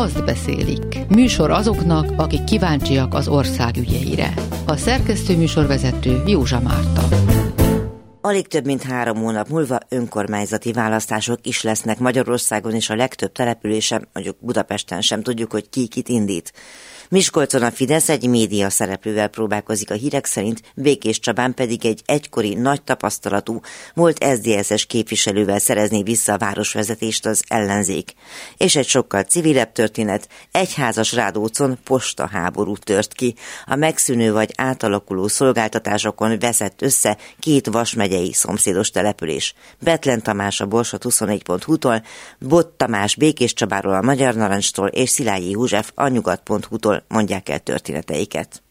azt beszélik. Műsor azoknak, akik kíváncsiak az ország ügyeire. A szerkesztő műsorvezető Józsa Márta. Alig több mint három hónap múlva önkormányzati választások is lesznek Magyarországon, és a legtöbb településen, mondjuk Budapesten sem tudjuk, hogy ki kit indít. Miskolcon a Fidesz egy média szereplővel próbálkozik a hírek szerint, Békés Csabán pedig egy egykori nagy tapasztalatú, volt SZDSZ-es képviselővel szerezni vissza a városvezetést az ellenzék. És egy sokkal civilebb történet, egyházas rádócon postaháború tört ki. A megszűnő vagy átalakuló szolgáltatásokon veszett össze két vasmegyei szomszédos település. Betlen Tamás a Borsot 24.hu-tól, Bot Tamás Békés Csabáról a Magyar Narancstól és Szilágyi József a Nyugat.hu-tól mondják el történeteiket.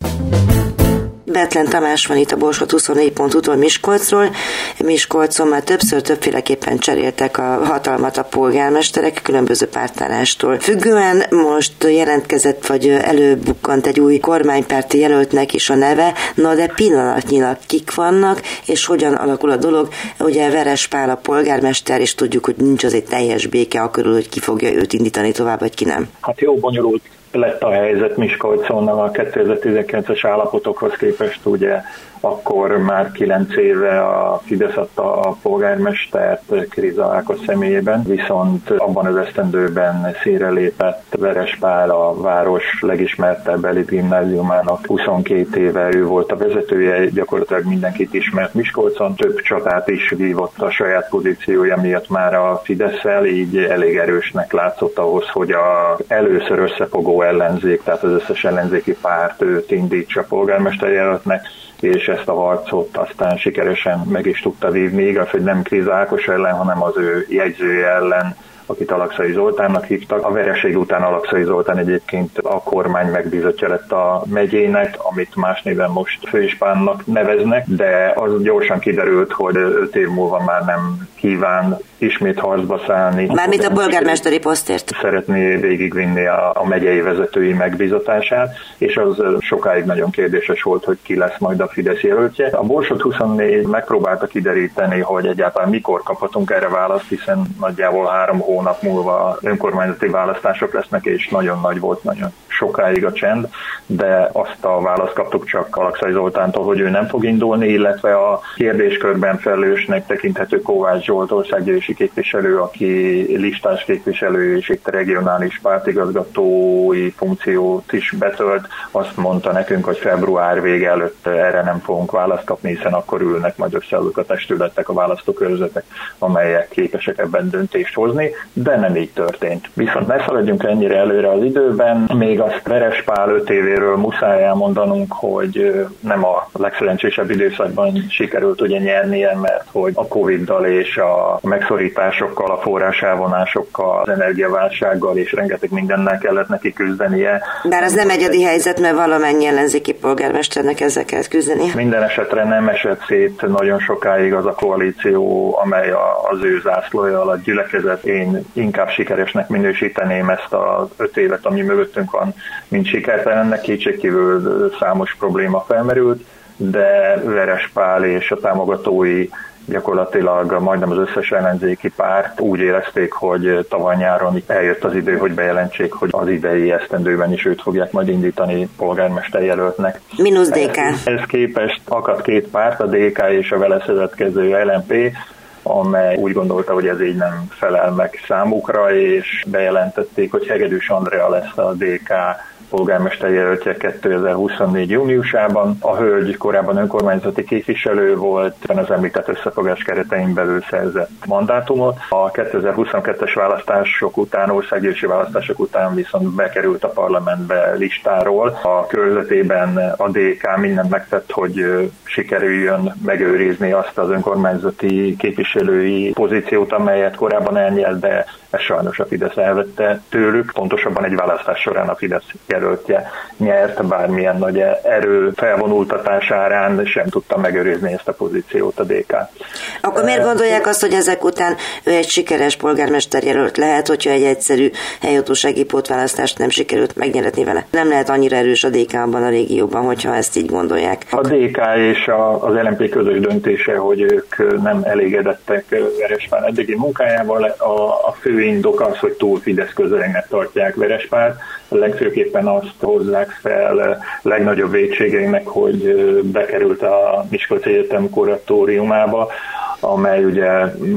Betlen Tamás van itt a Borsot 24.hu-tól Miskolcról. Miskolcon már többször többféleképpen cseréltek a hatalmat a polgármesterek különböző pártállástól. Függően most jelentkezett, vagy előbukkant egy új kormánypárti jelöltnek is a neve, na de pillanatnyilag kik vannak, és hogyan alakul a dolog. Ugye Veres Pál a polgármester, és tudjuk, hogy nincs az egy teljes béke a körül, hogy ki fogja őt indítani tovább, vagy ki nem. Hát jó bonyolult lett a helyzet Miskolcon a 2019-es állapotokhoz képest ugye akkor már kilenc éve a Fidesz adta a polgármestert Kriza Ákos személyében, viszont abban az esztendőben színre lépett Pál a város legismertebb elit gimnáziumának. 22 éve ő volt a vezetője, gyakorlatilag mindenkit ismert Miskolcon, több csatát is vívott a saját pozíciója miatt már a fidesz így elég erősnek látszott ahhoz, hogy a először összefogó ellenzék, tehát az összes ellenzéki párt őt indítsa polgármester jelöltnek, és ezt a harcot aztán sikeresen meg is tudta vívni, igaz, hogy nem Kriz Ákos ellen, hanem az ő jegyzője ellen, akit Alexai Zoltánnak hívtak. A vereség után Alexai Zoltán egyébként a kormány megbízottja lett a megyének, amit más néven most főispánnak neveznek, de az gyorsan kiderült, hogy öt év múlva már nem kíván ismét harcba szállni. Mármint a polgármesteri posztért. Szeretné végigvinni a, a megyei vezetői megbízatását, és az sokáig nagyon kérdéses volt, hogy ki lesz majd a Fidesz jelöltje. A Borsot 24 megpróbálta kideríteni, hogy egyáltalán mikor kaphatunk erre választ, hiszen nagyjából három hónap múlva önkormányzati választások lesznek, és nagyon nagy volt, nagyon sokáig a csend, de azt a választ kaptuk csak Alexai Zoltántól, hogy ő nem fog indulni, illetve a kérdéskörben felelősnek tekinthető Kovács Zsolt országgyűlési képviselő, aki listás képviselő és itt regionális pártigazgatói funkciót is betölt, azt mondta nekünk, hogy február vége előtt erre nem fogunk választ kapni, hiszen akkor ülnek majd össze a testületek, a választókörzetek, amelyek képesek ebben döntést hozni, de nem így történt. Viszont ne szaladjunk ennyire előre az időben, még azt Veres Pál öt évéről muszáj elmondanunk, hogy nem a legszerencsésebb időszakban sikerült ugye nyernie, mert hogy a Covid-dal és a megszorításokkal, a forrás elvonásokkal, az energiaválsággal és rengeteg mindennel kellett neki küzdenie. Bár az nem egyedi helyzet, mert valamennyi ellenzéki polgármesternek ezzel kellett küzdeni. Minden esetre nem esett szét nagyon sokáig az a koalíció, amely az ő zászlója alatt gyülekezett. Én inkább sikeresnek minősíteném ezt az öt évet, ami mögöttünk van, mint sikertelennek. Kétségkívül számos probléma felmerült, de Veres Pál és a támogatói gyakorlatilag majdnem az összes ellenzéki párt úgy érezték, hogy tavaly nyáron eljött az idő, hogy bejelentsék, hogy az idei esztendőben is őt fogják majd indítani polgármester jelöltnek. Minusz DK. Ez, ez képest akadt két párt, a DK és a vele szövetkező LMP, amely úgy gondolta, hogy ez így nem felel meg számukra, és bejelentették, hogy Hegedűs Andrea lesz a DK polgármester jelöltje 2024. júniusában. A hölgy korábban önkormányzati képviselő volt, az említett összefogás keretein belül szerzett mandátumot. A 2022-es választások után, országgyűlési választások után viszont bekerült a parlamentbe listáról. A körzetében a DK mindent megtett, hogy sikerüljön megőrizni azt az önkormányzati képviselői pozíciót, amelyet korábban elnyert, de ez sajnos a Fidesz elvette tőlük, pontosabban egy választás során a Fidesz jelöltje nyert, bármilyen nagy erő felvonultatásárán sem tudta megőrizni ezt a pozíciót a DK. Akkor miért gondolják azt, hogy ezek után ő egy sikeres polgármester jelölt lehet, hogyha egy egyszerű helyhatósági pótválasztást nem sikerült megnyeretni vele? Nem lehet annyira erős a DK abban a régióban, hogyha ezt így gondolják. A DK és az LMP közös döntése, hogy ők nem elégedettek Verespár eddigi munkájával. A, a fő indok az, hogy túl Fidesz közelének tartják Verespárt. Legfőképpen azt hozzák fel legnagyobb vétségeinek, hogy bekerült a Miskolci Egyetem kuratóriumába, amely ugye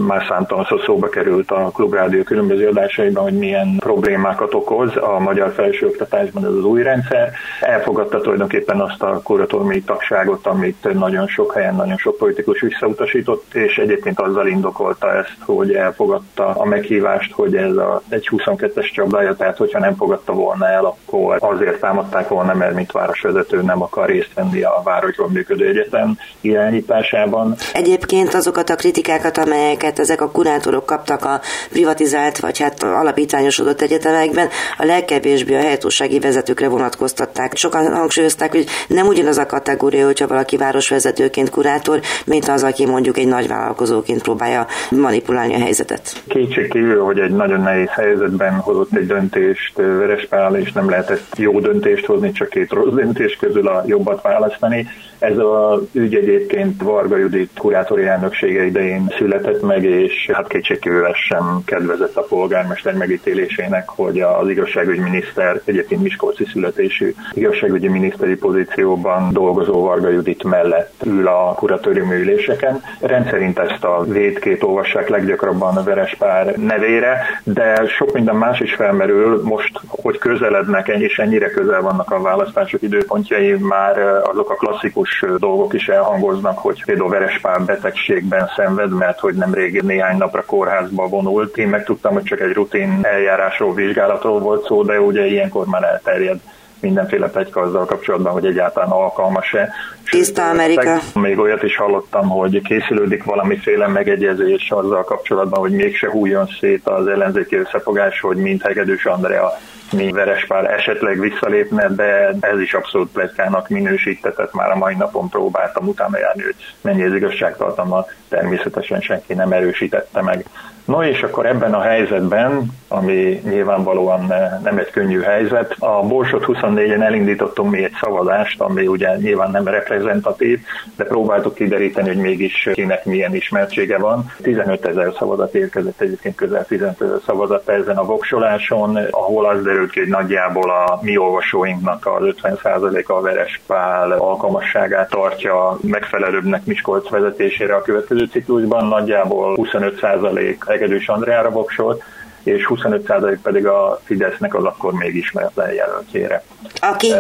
már számtalanszor szóba került a Klubrádió különböző adásaiban, hogy milyen problémákat okoz a magyar felsőoktatásban ez az új rendszer. Elfogadta tulajdonképpen azt a kuratóriumi tagságot, amit nagyon sok helyen, nagyon sok politikus visszautasított, és egyébként azzal indokolta ezt, hogy elfogadta a meghívást, hogy ez a egy 22-es csapdája, tehát hogyha nem fogadta volna el, akkor azért támadták volna, mert mint városvezető nem akar részt venni a városban működő egyetem irányításában. Egyébként azokat a kritikákat, amelyeket ezek a kurátorok kaptak a privatizált vagy hát alapítványosodott egyetemekben, a legkevésbé a helyhatósági vezetőkre vonatkoztatták. Sokan hangsúlyozták, hogy nem ugyanaz a kategória, hogyha valaki városvezetőként kurátor, mint az, aki mondjuk egy nagy vállalkozóként próbálja manipulálni a helyzetet. Kétség kívül, hogy egy nagyon nehéz helyzetben hozott egy döntést Verespál, és nem lehetett jó döntést hozni, csak két rossz döntés közül a jobbat választani. Ez a ügy egyébként Varga Judit kurátori elnöksége idején született meg, és hát kétségkívül sem kedvezett a polgármester megítélésének, hogy az igazságügyminiszter, egyébként Miskolci születésű igazságügyi miniszteri pozícióban dolgozó Varga Judit mellett ül a kuratórium üléseken. Rendszerint ezt a védkét olvassák leggyakrabban a Verespár nevére, de sok minden más is felmerül. Most, hogy közelednek, és ennyire közel vannak a választások időpontjai, már azok a klasszikus dolgok is elhangoznak, hogy például Verespár betegségben szenved, mert hogy nem régi néhány napra kórházba vonult. Én megtudtam, hogy csak egy rutin eljárásról, vizsgálatról volt szó, de ugye ilyenkor már elterjed mindenféle plegyka azzal kapcsolatban, hogy egyáltalán alkalmas-e. Tiszta Amerika. Még olyat is hallottam, hogy készülődik valamiféle megegyezés azzal kapcsolatban, hogy mégse hújjon szét az ellenzéki összefogás, hogy mint Hegedűs Andrea mi Verespár esetleg visszalépne, de ez is abszolút plegykának minősítetett, már a mai napon próbáltam utána járni, hogy mennyi az igazságtartalma, természetesen senki nem erősítette meg. No és akkor ebben a helyzetben, ami nyilvánvalóan nem egy könnyű helyzet, a Borsot 24-en elindítottunk mi egy szavazást, ami ugye nyilván nem reprezentatív, de próbáltuk kideríteni, hogy mégis kinek milyen ismertsége van. 15 ezer szavazat érkezett, egyébként közel 15 ezer szavazat ezen a voksoláson, ahol az derült ki, hogy nagyjából a mi olvasóinknak az 50%-a a Verespál alkalmasságát tartja megfelelőbbnek Miskolc vezetésére a következő ciklusban, nagyjából 25% Egedűs Andreára voksolt, és 25% pedig a Fidesznek az akkor még ismeretlen jelöltjére. Aki, uh,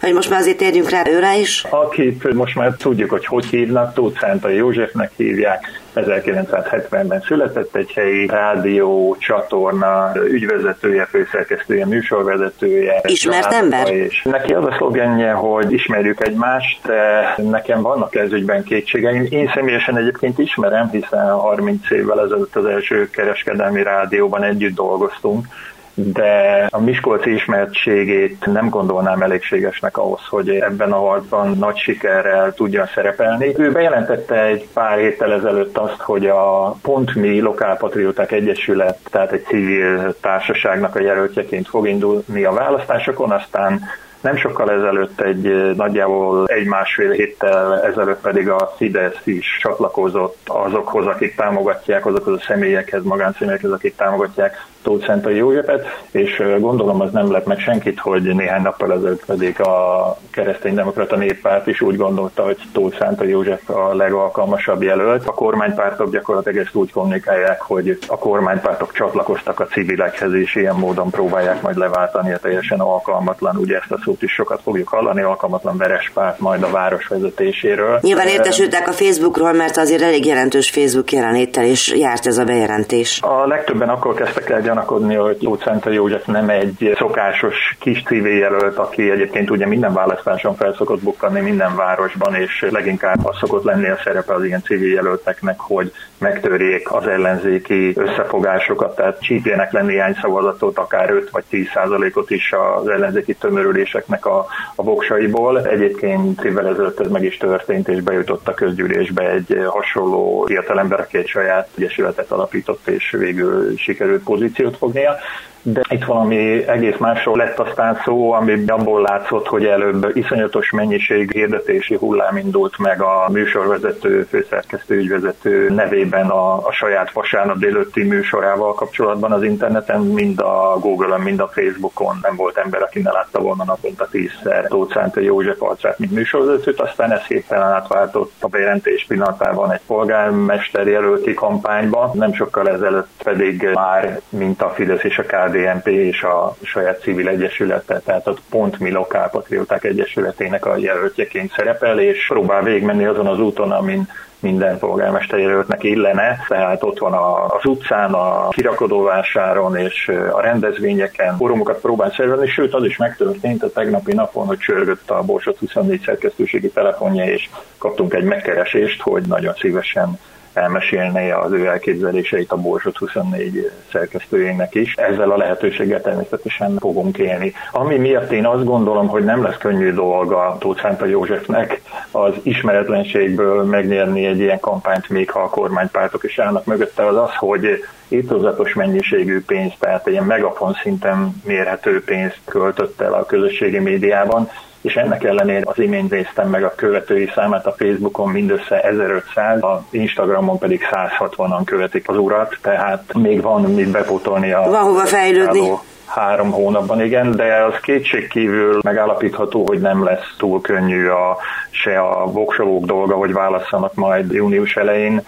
hogy most már azért térjünk rá őre is. Akit most már tudjuk, hogy hogy hívnak, Tóth Szántai Józsefnek hívják, 1970-ben született egy helyi rádió, csatorna, ügyvezetője, főszerkesztője, műsorvezetője. Ismert ember? És neki az a szlogenje, hogy ismerjük egymást, de nekem vannak ez ügyben kétségeim. Én személyesen egyébként ismerem, hiszen 30 évvel ezelőtt az első kereskedelmi rádióban együtt dolgoztunk, de a Miskolci ismertségét nem gondolnám elégségesnek ahhoz, hogy ebben a harcban nagy sikerrel tudja szerepelni. Ő bejelentette egy pár héttel ezelőtt azt, hogy a Pont Mi Lokálpatrióták Egyesület, tehát egy civil társaságnak a jelöltjeként fog indulni a választásokon, aztán nem sokkal ezelőtt egy nagyjából egy-másfél héttel ezelőtt pedig a Fidesz is csatlakozott azokhoz, akik támogatják, azokhoz a személyekhez, magánszemélyekhez, akik támogatják Tóth Szentai Józsefet, és gondolom az nem lett meg senkit, hogy néhány nappal ezelőtt pedig a kereszténydemokrata néppárt is úgy gondolta, hogy Tóth Szentai József a legalkalmasabb jelölt. A kormánypártok gyakorlatilag ezt úgy kommunikálják, hogy a kormánypártok csatlakoztak a civilekhez, és ilyen módon próbálják majd leváltani a teljesen alkalmatlan, ugye ezt a szót is sokat fogjuk hallani, alkalmatlan veres párt majd a város vezetéséről. Nyilván értesültek a Facebookról, mert azért elég jelentős Facebook jelenléttel is járt ez a bejelentés. A legtöbben akkor kezdtek el gyanakodni, hogy Lócenta József nem egy szokásos kis civil jelölt, aki egyébként ugye minden választáson felszokott bukkanni minden városban, és leginkább az szokott lenni a szerepe az ilyen civil jelölteknek, hogy megtörjék az ellenzéki összefogásokat, tehát csípjenek le néhány szavazatot, akár 5 vagy 10 százalékot is az ellenzéki tömörüléseknek a, a voksaiból. Egyébként évvel ezelőtt ez meg is történt, és bejutott a közgyűlésbe egy hasonló fiatalember, aki egy saját egyesületet alapított, és végül sikerült pozíciót fognia. De itt valami egész másról lett aztán szó, ami abból látszott, hogy előbb iszonyatos mennyiség hirdetési hullám indult meg a műsorvezető, főszerkesztő, ügyvezető nevében a, a saját vasárnap délőtti műsorával kapcsolatban az interneten, mind a Google-on, mind a Facebookon. Nem volt ember, aki ne látta volna naponta tízszer Tóth Szánta József arcát, mint műsorvezetőt, aztán ez hirtelen átváltott a bejelentés pillanatában egy polgármester jelölti kampányba, nem sokkal ezelőtt pedig már, mint a Fidesz és a KDNP és a saját civil egyesülete, tehát ott pont mi Lokálpatrióták Egyesületének a jelöltjeként szerepel, és próbál végigmenni azon az úton, amin minden polgármester jelöltnek illene, tehát ott van az utcán, a kirakodóvásáron és a rendezvényeken. Fórumokat próbál szervezni, sőt az is megtörtént a tegnapi napon, hogy csörgött a Borsot 24 szerkesztőségi telefonja, és kaptunk egy megkeresést, hogy nagyon szívesen elmesélné az ő elképzeléseit a Borsot 24 szerkesztőjének is. Ezzel a lehetőséggel természetesen fogunk élni. Ami miatt én azt gondolom, hogy nem lesz könnyű dolga Tóth Szánta Józsefnek az ismeretlenségből megnyerni egy ilyen kampányt, még ha a kormánypártok is állnak mögötte, az az, hogy írtozatos mennyiségű pénzt, tehát ilyen megafon szinten mérhető pénzt költött el a közösségi médiában, és ennek ellenére az imént néztem meg a követői számát a Facebookon mindössze 1500, a Instagramon pedig 160-an követik az urat, tehát még van mit bepótolni a... Van hova fejlődni. Három hónapban, igen, de az kétségkívül megállapítható, hogy nem lesz túl könnyű a, se a voksolók dolga, hogy válasszanak majd június elején,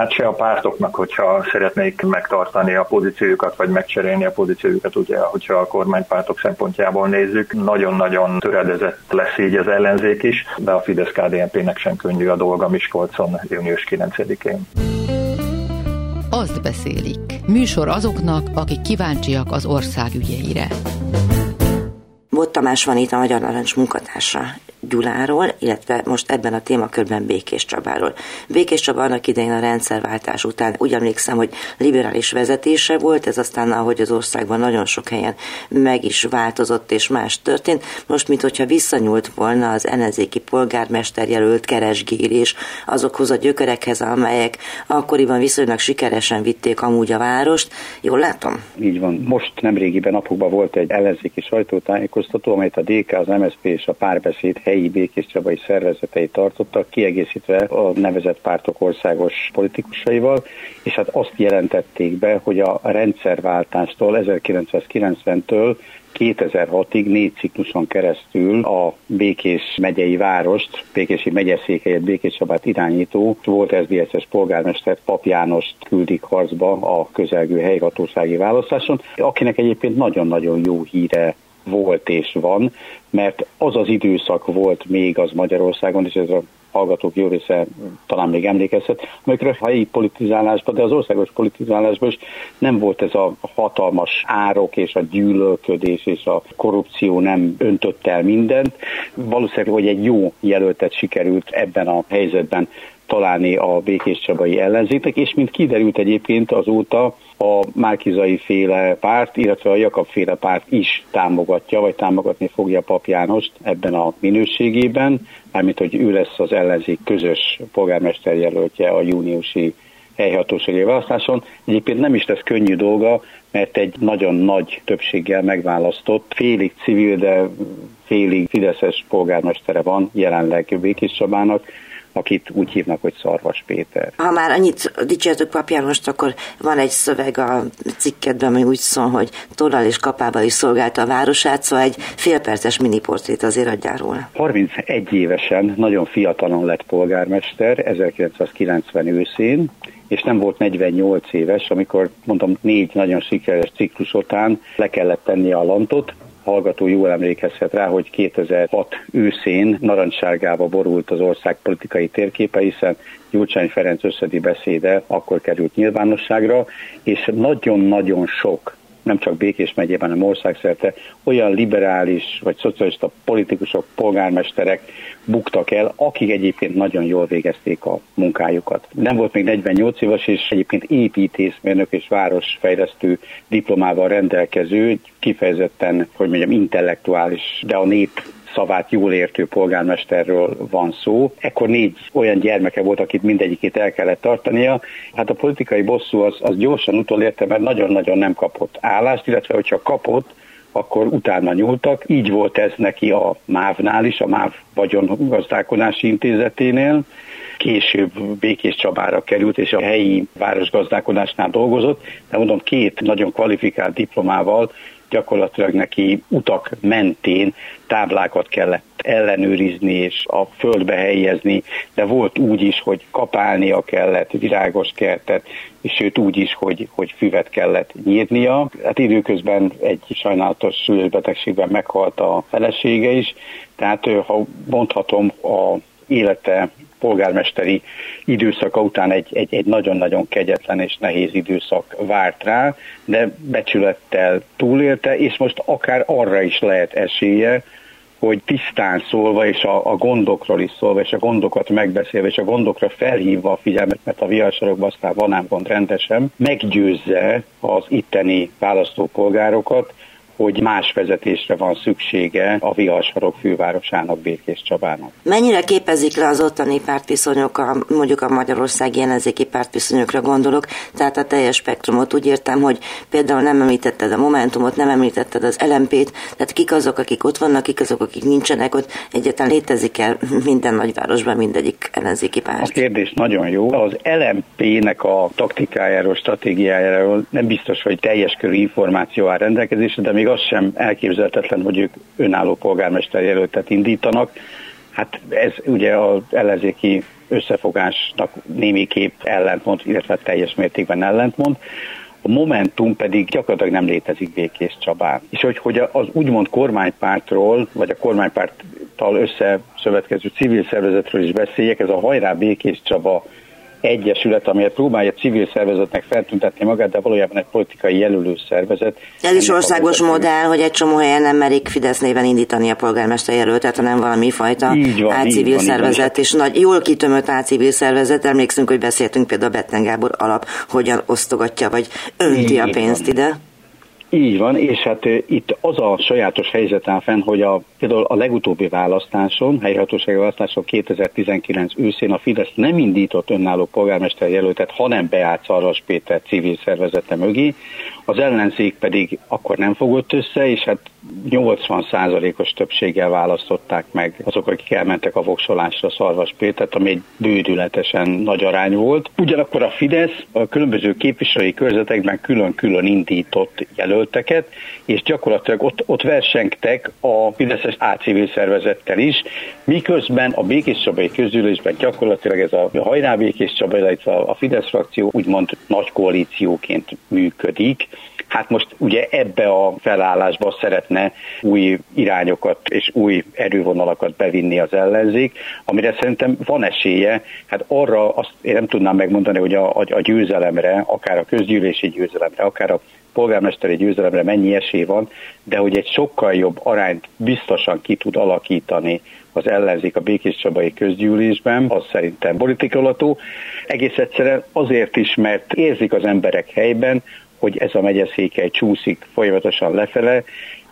Hát se a pártoknak, hogyha szeretnék megtartani a pozíciójukat, vagy megcserélni a pozíciójukat, ugye, hogyha a kormánypártok szempontjából nézzük, nagyon-nagyon töredezett lesz így az ellenzék is, de a fidesz kdnp nek sem könnyű a dolga Miskolcon június 9-én. Azt beszélik. Műsor azoknak, akik kíváncsiak az ország ügyeire. Bot Tamás van itt a Magyar Narancs munkatársa. Gyuláról, illetve most ebben a témakörben Békés Csabáról. Békés Csaba annak idején a rendszerváltás után úgy emlékszem, hogy liberális vezetése volt, ez aztán, ahogy az országban nagyon sok helyen meg is változott és más történt. Most, mint hogyha visszanyúlt volna az ellenzéki polgármester jelölt keresgélés azokhoz a gyökerekhez, amelyek akkoriban viszonylag sikeresen vitték amúgy a várost. Jól látom? Így van. Most nemrégiben napokban volt egy ellenzéki sajtótájékoztató, amelyet a DK, az MSZP és a párbeszéd helyi Békés Csabai szervezetei tartottak, kiegészítve a nevezett pártok országos politikusaival, és hát azt jelentették be, hogy a rendszerváltástól 1990-től 2006-ig négy cikluson keresztül a Békés megyei várost, Békési megyeszékhelyet, Békés Csabát irányító volt SZDSZ-es polgármester Pap Jánost küldik harcba a közelgő helyhatósági választáson, akinek egyébként nagyon-nagyon jó híre volt és van, mert az az időszak volt még az Magyarországon, és ez a hallgatók jó része talán még emlékezhet, amikor a helyi politizálásban, de az országos politizálásban is nem volt ez a hatalmas árok és a gyűlölködés és a korrupció nem öntött el mindent. Valószínűleg, hogy egy jó jelöltet sikerült ebben a helyzetben találni a Békés Csabai ellenzéknek, és mint kiderült egyébként azóta a Márkizai féle párt, illetve a Jakab féle párt is támogatja, vagy támogatni fogja Pap Jánost ebben a minőségében, mármint hogy ő lesz az ellenzék közös polgármester jelöltje a júniusi helyhatósági választáson. Egyébként nem is lesz könnyű dolga, mert egy nagyon nagy többséggel megválasztott, félig civil, de félig fideszes polgármestere van jelenleg Békés Csabának, akit úgy hívnak, hogy Szarvas Péter. Ha már annyit dicsértük Papján most, akkor van egy szöveg a cikkedben, ami úgy szól, hogy tollal és kapába is szolgálta a városát, szóval egy félperces miniportrét azért adjál róla. 31 évesen, nagyon fiatalon lett polgármester, 1990 őszén, és nem volt 48 éves, amikor mondom négy nagyon sikeres ciklus után le kellett tenni a lantot, hallgató jól emlékezhet rá, hogy 2006 őszén narancssárgába borult az ország politikai térképe, hiszen Gyurcsány Ferenc összedi beszéde akkor került nyilvánosságra, és nagyon-nagyon sok nem csak Békés megyében, hanem országszerte olyan liberális vagy szocialista politikusok, polgármesterek buktak el, akik egyébként nagyon jól végezték a munkájukat. Nem volt még 48 éves, és egyébként építészmérnök és városfejlesztő diplomával rendelkező, kifejezetten, hogy mondjam, intellektuális, de a nép szavát jól értő polgármesterről van szó. Ekkor négy olyan gyermeke volt, akit mindegyikét el kellett tartania. Hát a politikai bosszú az, az gyorsan utolérte, mert nagyon-nagyon nem kapott állást, illetve hogyha kapott, akkor utána nyúltak. Így volt ez neki a MÁV-nál is, a MÁV vagyongazdálkodási intézeténél. Később Békés Csabára került, és a helyi városgazdálkodásnál dolgozott, de mondom, két nagyon kvalifikált diplomával gyakorlatilag neki utak mentén táblákat kellett ellenőrizni és a földbe helyezni, de volt úgy is, hogy kapálnia kellett virágos kertet, és sőt úgy is, hogy, hogy füvet kellett nyírnia. Hát időközben egy sajnálatos súlyos betegségben meghalt a felesége is, tehát ha mondhatom, a élete polgármesteri időszaka után egy, egy, egy nagyon-nagyon kegyetlen és nehéz időszak várt rá, de becsülettel túlélte, és most akár arra is lehet esélye, hogy tisztán szólva, és a, a gondokról is szólva, és a gondokat megbeszélve, és a gondokra felhívva a figyelmet, mert a viharsorokban aztán van ám gond rendesen, meggyőzze az itteni választópolgárokat, hogy más vezetésre van szüksége a viharsarok fővárosának, Békés Csabának. Mennyire képezik le az ottani pártviszonyok, a, mondjuk a magyarországi ellenzéki pártviszonyokra gondolok, tehát a teljes spektrumot úgy értem, hogy például nem említetted a Momentumot, nem említetted az LMP-t, tehát kik azok, akik ott vannak, kik azok, akik nincsenek ott, egyáltalán létezik el minden nagyvárosban mindegyik ellenzéki párt. A kérdés nagyon jó. Az LMP-nek a taktikájáról, stratégiájáról nem biztos, hogy teljes körű információ áll rendelkezésre, de még az sem elképzelhetetlen, hogy ők önálló polgármester jelöltet indítanak. Hát ez ugye az ellenzéki összefogásnak némiképp ellentmond, illetve teljes mértékben ellentmond. A Momentum pedig gyakorlatilag nem létezik Békés Csabán. És hogy, hogy az úgymond kormánypártról, vagy a kormánypárttal összeszövetkező civil szervezetről is beszéljek, ez a Hajrá Békés Csaba egyesület, amelyet próbálja civil szervezetnek feltüntetni magát, de valójában egy politikai jelölő szervezet. Ez is országos modell, hogy egy csomó helyen nem merik Fidesz néven indítani a polgármester jelöltet, hanem valami fajta civil szervezet, és nagy, jól kitömött civil szervezet. Emlékszünk, hogy beszéltünk például a Betten Gábor alap, hogyan osztogatja, vagy önti a pénzt van. ide. Így van, és hát itt az a sajátos helyzet áll fenn, hogy a, például a legutóbbi választáson, helyhatósági választáson 2019 őszén a Fidesz nem indított önálló polgármester jelöltet, hanem beállt Szarvas Péter civil szervezete mögé, az ellenzék pedig akkor nem fogott össze, és hát 80%-os többséggel választották meg azok, akik elmentek a voksolásra Szarvas Pétert, ami egy bődületesen nagy arány volt. Ugyanakkor a Fidesz a különböző képviselői körzetekben külön-külön indított jelölteket, és gyakorlatilag ott, ott versengtek a Fideszes ACV szervezettel is, miközben a Békés Csabai közgyűlésben gyakorlatilag ez a Hajrá Békés Csabai, a Fidesz frakció úgymond nagy koalícióként működik, Hát most ugye ebbe a felállásba szeretne új irányokat és új erővonalakat bevinni az ellenzék, amire szerintem van esélye. Hát arra azt én nem tudnám megmondani, hogy a, a, a győzelemre, akár a közgyűlési győzelemre, akár a polgármesteri győzelemre mennyi esély van, de hogy egy sokkal jobb arányt biztosan ki tud alakítani az ellenzék a Békés Csabai közgyűlésben, az szerintem politikolató. Egész egyszerűen azért is, mert érzik az emberek helyben, hogy ez a megyeszékely csúszik folyamatosan lefele,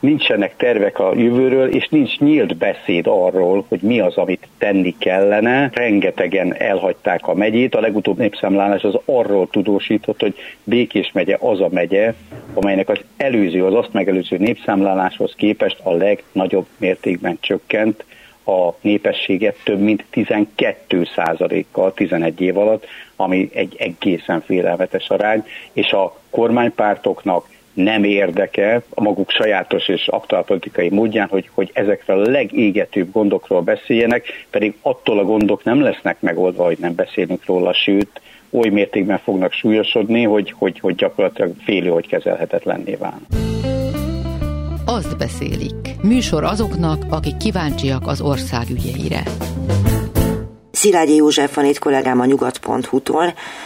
nincsenek tervek a jövőről, és nincs nyílt beszéd arról, hogy mi az, amit tenni kellene. Rengetegen elhagyták a megyét. A legutóbb népszámlálás az arról tudósított, hogy Békés megye az a megye, amelynek az előző, az azt megelőző népszámláláshoz képest a legnagyobb mértékben csökkent a népességet több mint 12 kal 11 év alatt, ami egy egészen félelmetes arány, és a kormánypártoknak nem érdeke a maguk sajátos és aktuálpolitikai módján, hogy, hogy ezekről a legégetőbb gondokról beszéljenek, pedig attól a gondok nem lesznek megoldva, hogy nem beszélünk róla, sőt, oly mértékben fognak súlyosodni, hogy, hogy, hogy gyakorlatilag félő, hogy kezelhetetlenné válnak. Azt beszélik. Műsor azoknak, akik kíváncsiak az ország ügyeire. Szilágyi József van itt kollégám a nyugat.hu-tól.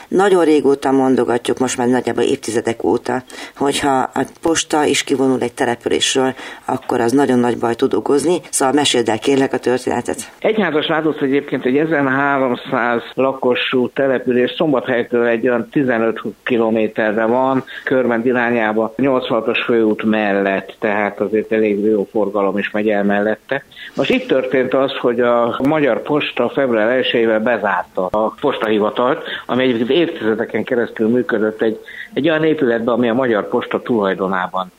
Nagyon régóta mondogatjuk, most már nagyjából évtizedek óta, hogyha a posta is kivonul egy településről, akkor az nagyon nagy baj tud okozni. Szóval meséld el kérlek a történetet. Egyházas Ládosz egyébként egy 1300 lakosú település Szombathelytől egy olyan 15 kilométerre van, Körment irányába, 86-os főút mellett, tehát azért elég jó forgalom is megy el mellette. Most itt történt az, hogy a Magyar Posta február 1 bezárta a postahivatalt, ami egyébként évtizedeken keresztül működött egy, egy olyan épületben, ami a Magyar Posta tulajdonában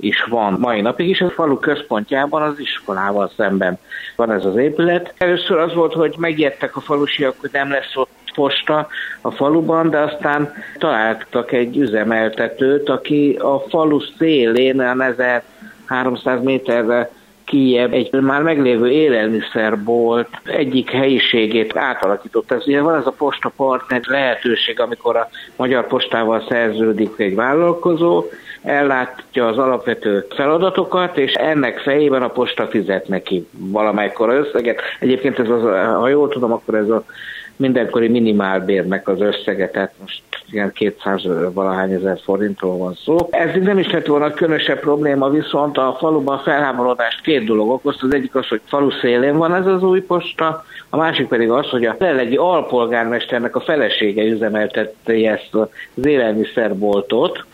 is van mai napig is, a falu központjában az iskolával szemben van ez az épület. Először az volt, hogy megijedtek a falusiak, hogy nem lesz ott posta a faluban, de aztán találtak egy üzemeltetőt, aki a falu szélén, a 1300 méterre kijebb egy már meglévő élelmiszerbolt egyik helyiségét átalakított. Ez ugye van ez a posta partner lehetőség, amikor a Magyar Postával szerződik egy vállalkozó, ellátja az alapvető feladatokat, és ennek fejében a posta fizet neki valamelykor összeget. Egyébként ez az, ha jól tudom, akkor ez a mindenkori minimálbérnek az összege, tehát most ilyen 200 valahány ezer forintról van szó. Ez nem is lett volna különösebb probléma, viszont a faluban felháborodást két dolog okozta. Az egyik az, hogy falu szélén van ez az új posta, a másik pedig az, hogy a jelenlegi alpolgármesternek a felesége üzemeltette ezt az élelmiszerboltot,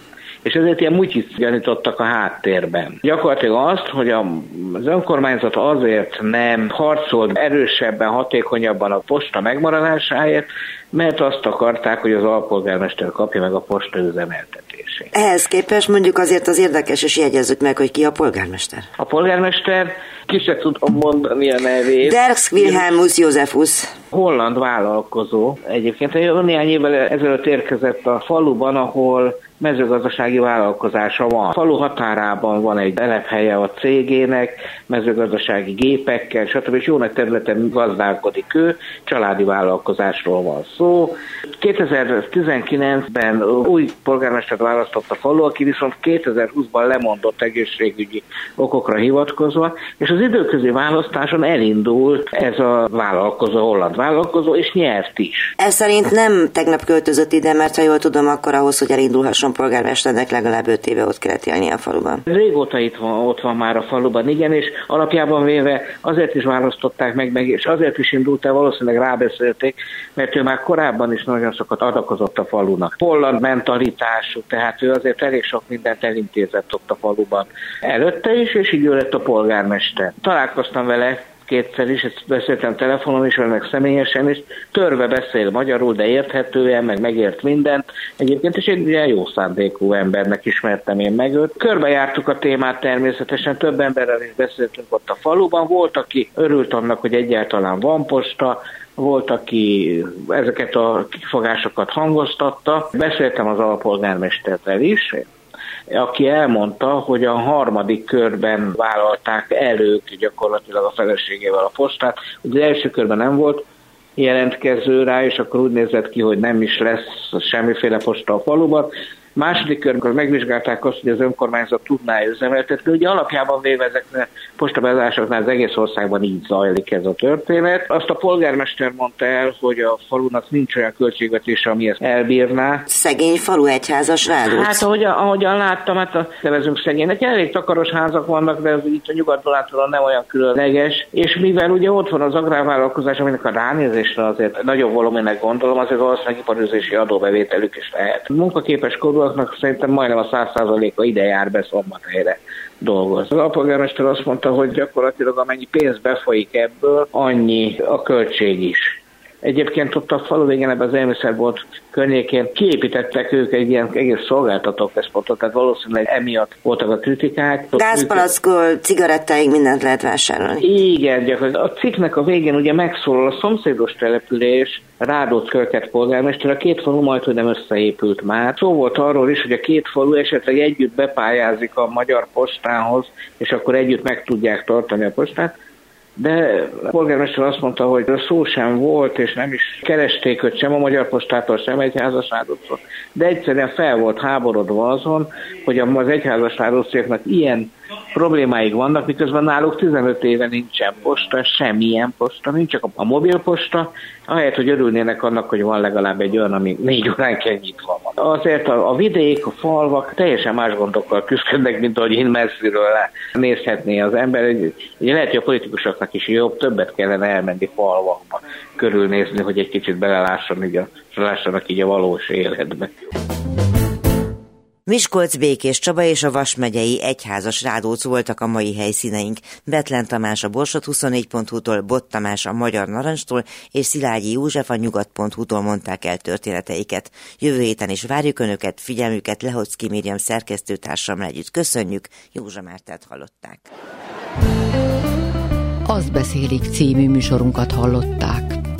és ezért ilyen mutyit gyanítottak a háttérben. Gyakorlatilag azt, hogy az önkormányzat azért nem harcolt erősebben, hatékonyabban a posta megmaradásáért, mert azt akarták, hogy az alpolgármester kapja meg a posta üzemeltetését. Ehhez képest mondjuk azért az érdekes, és jegyezzük meg, hogy ki a polgármester. A polgármester, ki se tudom mondani a nevét. Derks Wilhelmus Josephus. Holland vállalkozó. Egyébként néhány évvel ezelőtt érkezett a faluban, ahol mezőgazdasági vállalkozása van. A falu határában van egy telephelye a cégének, mezőgazdasági gépekkel, stb. és jó nagy területen gazdálkodik ő, családi vállalkozásról van szó. 2019-ben új polgármestert választott a falu, aki viszont 2020-ban lemondott egészségügyi okokra hivatkozva, és az időközi választáson elindult ez a vállalkozó, holland vállalkozó, és nyert is. Ez szerint nem tegnap költözött ide, mert ha jól tudom, akkor ahhoz, hogy elindulhasson polgármesternek legalább 5 éve ott kellett élni a faluban. Régóta itt van, ott van már a faluban, igen, és alapjában véve azért is választották meg, meg és azért is indult el, valószínűleg rábeszélték, mert ő már korábban is nagyon sokat adakozott a falunak. Holland mentalitású, tehát ő azért elég sok mindent elintézett ott a faluban előtte is, és így ő lett a polgármester. Találkoztam vele kétszer is, ezt beszéltem telefonon is, meg személyesen is, törve beszél magyarul, de érthetően, meg megért mindent. Egyébként is egy ilyen jó szándékú embernek ismertem én meg őt. Körbejártuk a témát természetesen, több emberrel is beszéltünk ott a faluban. Volt, aki örült annak, hogy egyáltalán van posta, volt, aki ezeket a kifogásokat hangoztatta. Beszéltem az alpolgármesterrel is, aki elmondta, hogy a harmadik körben vállalták elők gyakorlatilag a feleségével a postát. Ugye az első körben nem volt jelentkező rá, és akkor úgy nézett ki, hogy nem is lesz semmiféle posta a faluban. Második körben megvizsgálták azt, hogy az önkormányzat tudná üzemeltetni. Ugye alapjában véve ezeknek postabezásoknál az egész országban így zajlik ez a történet. Azt a polgármester mondta el, hogy a falunak nincs olyan költségvetése, ami ezt elbírná. Szegény falu egyházas rádóc. Hát ahogy, ahogyan láttam, hát a, nevezünk szegénynek, elég takaros házak vannak, de ez itt a nyugatban láthatóan nem olyan különleges. És mivel ugye ott van az agrárvállalkozás, aminek a ránézésre azért nagyobb volumének gondolom, azért valószínűleg iparőzési adóbevételük is lehet. Munkaképes korú dolgoknak szerintem majdnem a száz százaléka ide jár be szombathelyre dolgozni. Az alpolgármester azt mondta, hogy gyakorlatilag amennyi pénz befolyik ebből, annyi a költség is. Egyébként ott a falu végén ebben az élmiszerbolt környékén kiépítettek ők egy ilyen egész szolgáltatóközpontot, tehát valószínűleg emiatt voltak a kritikák. Gázpalackol, cigarettáig mindent lehet vásárolni. Igen, gyakorlatilag. A cikknek a végén ugye megszólal a szomszédos település, Rádott Kölket polgármester, a két falu majd, hogy nem összeépült már. Szó volt arról is, hogy a két falu esetleg együtt bepályázik a magyar postához, és akkor együtt meg tudják tartani a postát de a polgármester azt mondta, hogy szó sem volt, és nem is keresték őt sem a Magyar Postától, sem egy házasságottól. De egyszerűen fel volt háborodva azon, hogy az egyházasságoknak ilyen problémáig vannak, miközben náluk 15 éve nincsen posta, semmilyen posta, nincs csak a mobilposta, ahelyett, hogy örülnének annak, hogy van legalább egy olyan, ami négy órán kell nyitva van. Azért a, a vidék, a falvak teljesen más gondokkal küzdködnek, mint ahogy én messziről nézhetné az ember. Lehet, hogy a politikusoknak is jobb, többet kellene elmenni falvakba, körülnézni, hogy egy kicsit belelásson, így a, így a valós életbe. Miskolc, Békés Csaba és a Vas megyei egyházas rádóc voltak a mai helyszíneink. Betlen Tamás a Borsot 24.hu-tól, Bott Tamás a Magyar Narancstól és Szilágyi József a Nyugat.hu-tól mondták el történeteiket. Jövő héten is várjuk Önöket, figyelmüket Lehocki Miriam szerkesztőtársamra együtt. Köszönjük, Józsa Mártát hallották. Azt beszélik című műsorunkat hallották.